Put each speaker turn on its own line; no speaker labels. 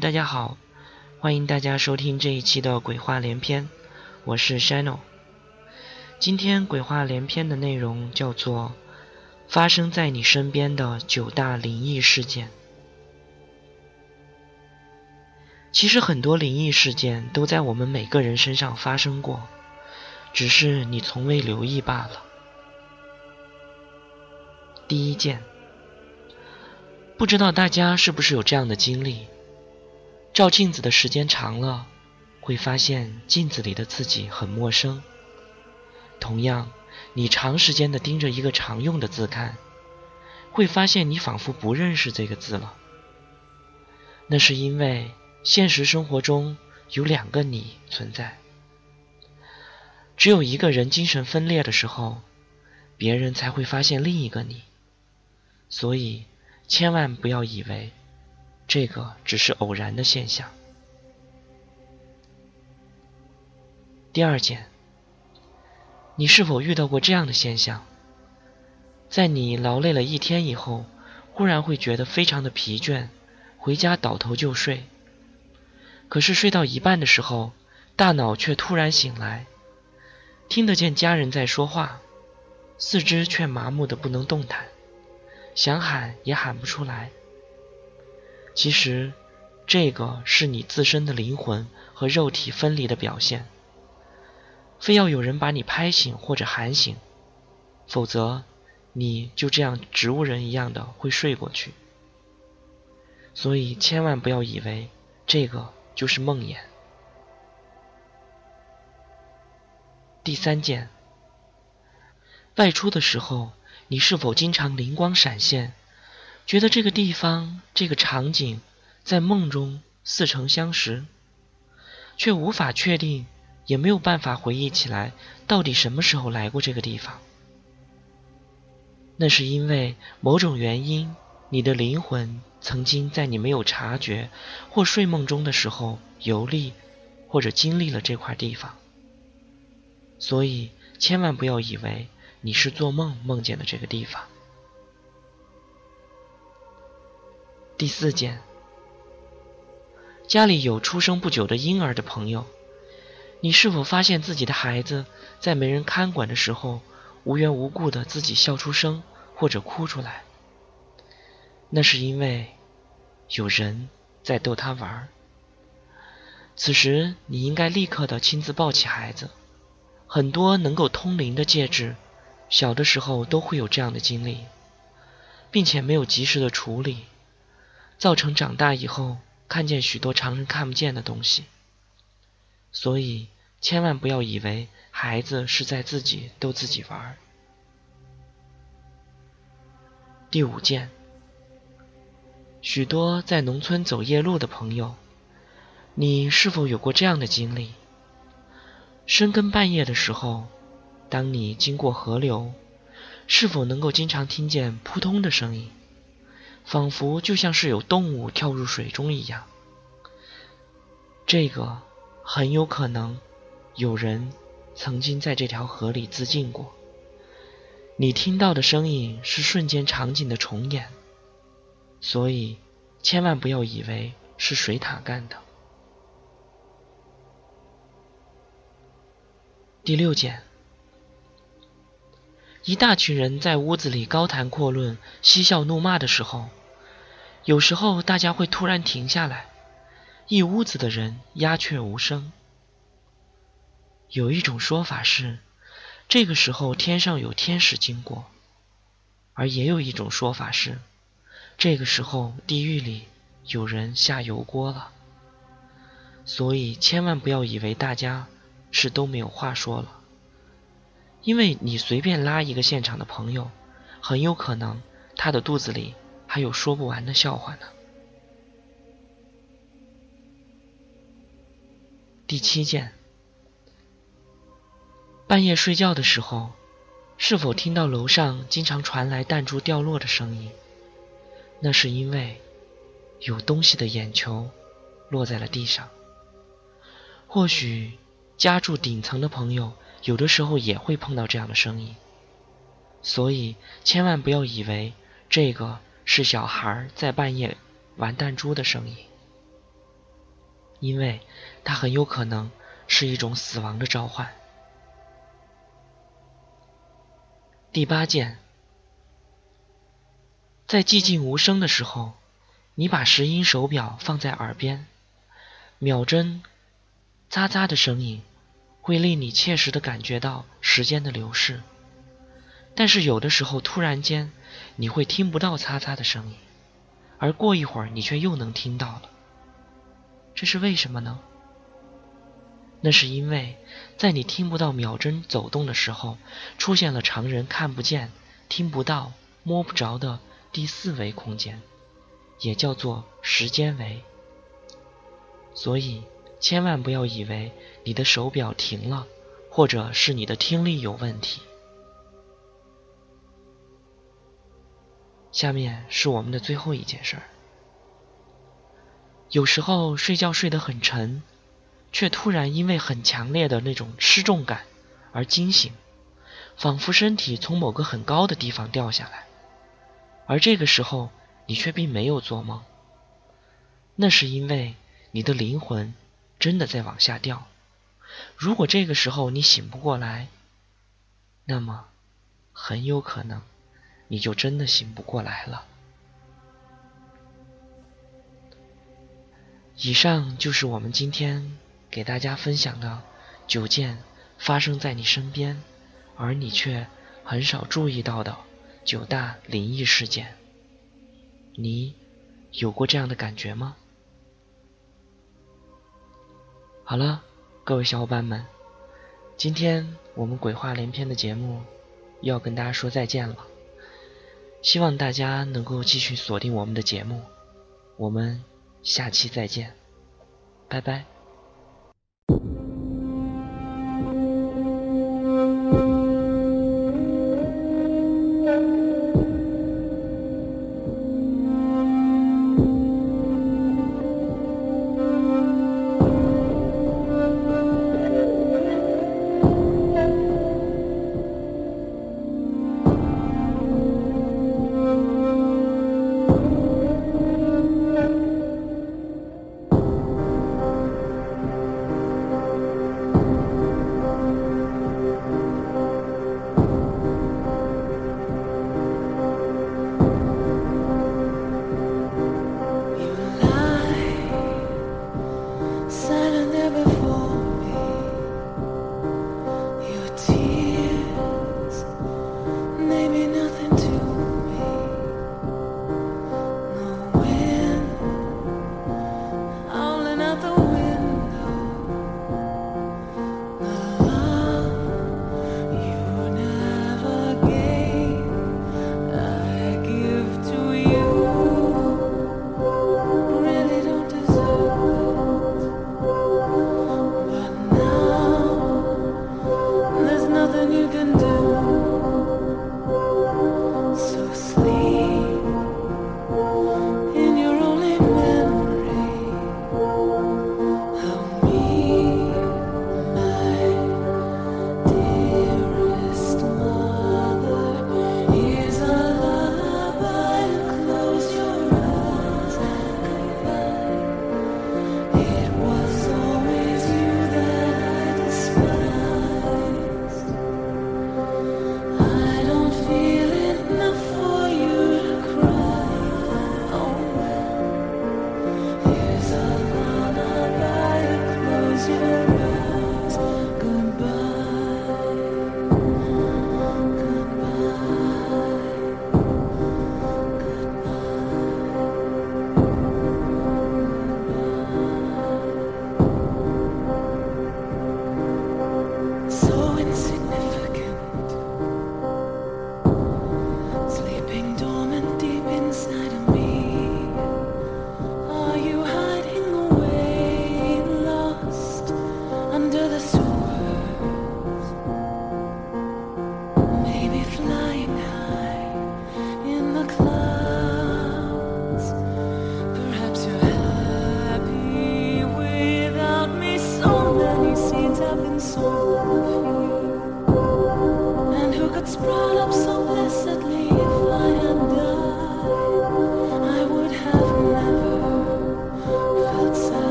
大家好，欢迎大家收听这一期的鬼话连篇，我是 Shino。今天鬼话连篇的内容叫做“发生在你身边的九大灵异事件”。其实很多灵异事件都在我们每个人身上发生过，只是你从未留意罢了。第一件，不知道大家是不是有这样的经历？照镜子的时间长了，会发现镜子里的自己很陌生。同样，你长时间的盯着一个常用的字看，会发现你仿佛不认识这个字了。那是因为现实生活中有两个你存在。只有一个人精神分裂的时候，别人才会发现另一个你。所以，千万不要以为。这个只是偶然的现象。第二件，你是否遇到过这样的现象？在你劳累了一天以后，忽然会觉得非常的疲倦，回家倒头就睡。可是睡到一半的时候，大脑却突然醒来，听得见家人在说话，四肢却麻木的不能动弹，想喊也喊不出来。其实，这个是你自身的灵魂和肉体分离的表现。非要有人把你拍醒或者喊醒，否则你就这样植物人一样的会睡过去。所以千万不要以为这个就是梦魇。第三件，外出的时候，你是否经常灵光闪现？觉得这个地方、这个场景在梦中似曾相识，却无法确定，也没有办法回忆起来到底什么时候来过这个地方。那是因为某种原因，你的灵魂曾经在你没有察觉或睡梦中的时候游历或者经历了这块地方。所以，千万不要以为你是做梦梦见的这个地方。第四件，家里有出生不久的婴儿的朋友，你是否发现自己的孩子在没人看管的时候，无缘无故的自己笑出声或者哭出来？那是因为有人在逗他玩儿。此时你应该立刻的亲自抱起孩子。很多能够通灵的戒指，小的时候都会有这样的经历，并且没有及时的处理。造成长大以后看见许多常人看不见的东西，所以千万不要以为孩子是在自己逗自己玩。第五件，许多在农村走夜路的朋友，你是否有过这样的经历？深更半夜的时候，当你经过河流，是否能够经常听见扑通的声音？仿佛就像是有动物跳入水中一样，这个很有可能有人曾经在这条河里自尽过。你听到的声音是瞬间场景的重演，所以千万不要以为是水獭干的。第六件，一大群人在屋子里高谈阔论、嬉笑怒骂的时候。有时候，大家会突然停下来，一屋子的人鸦雀无声。有一种说法是，这个时候天上有天使经过；而也有一种说法是，这个时候地狱里有人下油锅了。所以千万不要以为大家是都没有话说了，因为你随便拉一个现场的朋友，很有可能他的肚子里还有说不完的笑话呢。第七件，半夜睡觉的时候，是否听到楼上经常传来弹珠掉落的声音？那是因为有东西的眼球落在了地上。或许家住顶层的朋友，有的时候也会碰到这样的声音，所以千万不要以为这个是小孩在半夜玩弹珠的声音，因为它很有可能是一种死亡的召唤。第八件，在寂静无声的时候，你把石英手表放在耳边，秒针。喳喳的声音会令你切实的感觉到时间的流逝，但是有的时候突然间你会听不到擦擦的声音，而过一会儿你却又能听到了。这是为什么呢？那是因为在你听不到秒针走动的时候，出现了常人看不见、听不到、摸不着的第四维空间，也叫做时间维。所以。千万不要以为你的手表停了，或者是你的听力有问题。下面是我们的最后一件事儿。有时候睡觉睡得很沉，却突然因为很强烈的那种失重感而惊醒，仿佛身体从某个很高的地方掉下来，而这个时候你却并没有做梦。那是因为你的灵魂。真的在往下掉。如果这个时候你醒不过来，那么很有可能你就真的醒不过来了。以上就是我们今天给大家分享的九件发生在你身边，而你却很少注意到的九大灵异事件。你有过这样的感觉吗？好了，各位小伙伴们，今天我们鬼话连篇的节目又要跟大家说再见了。希望大家能够继续锁定我们的节目，我们下期再见，拜拜。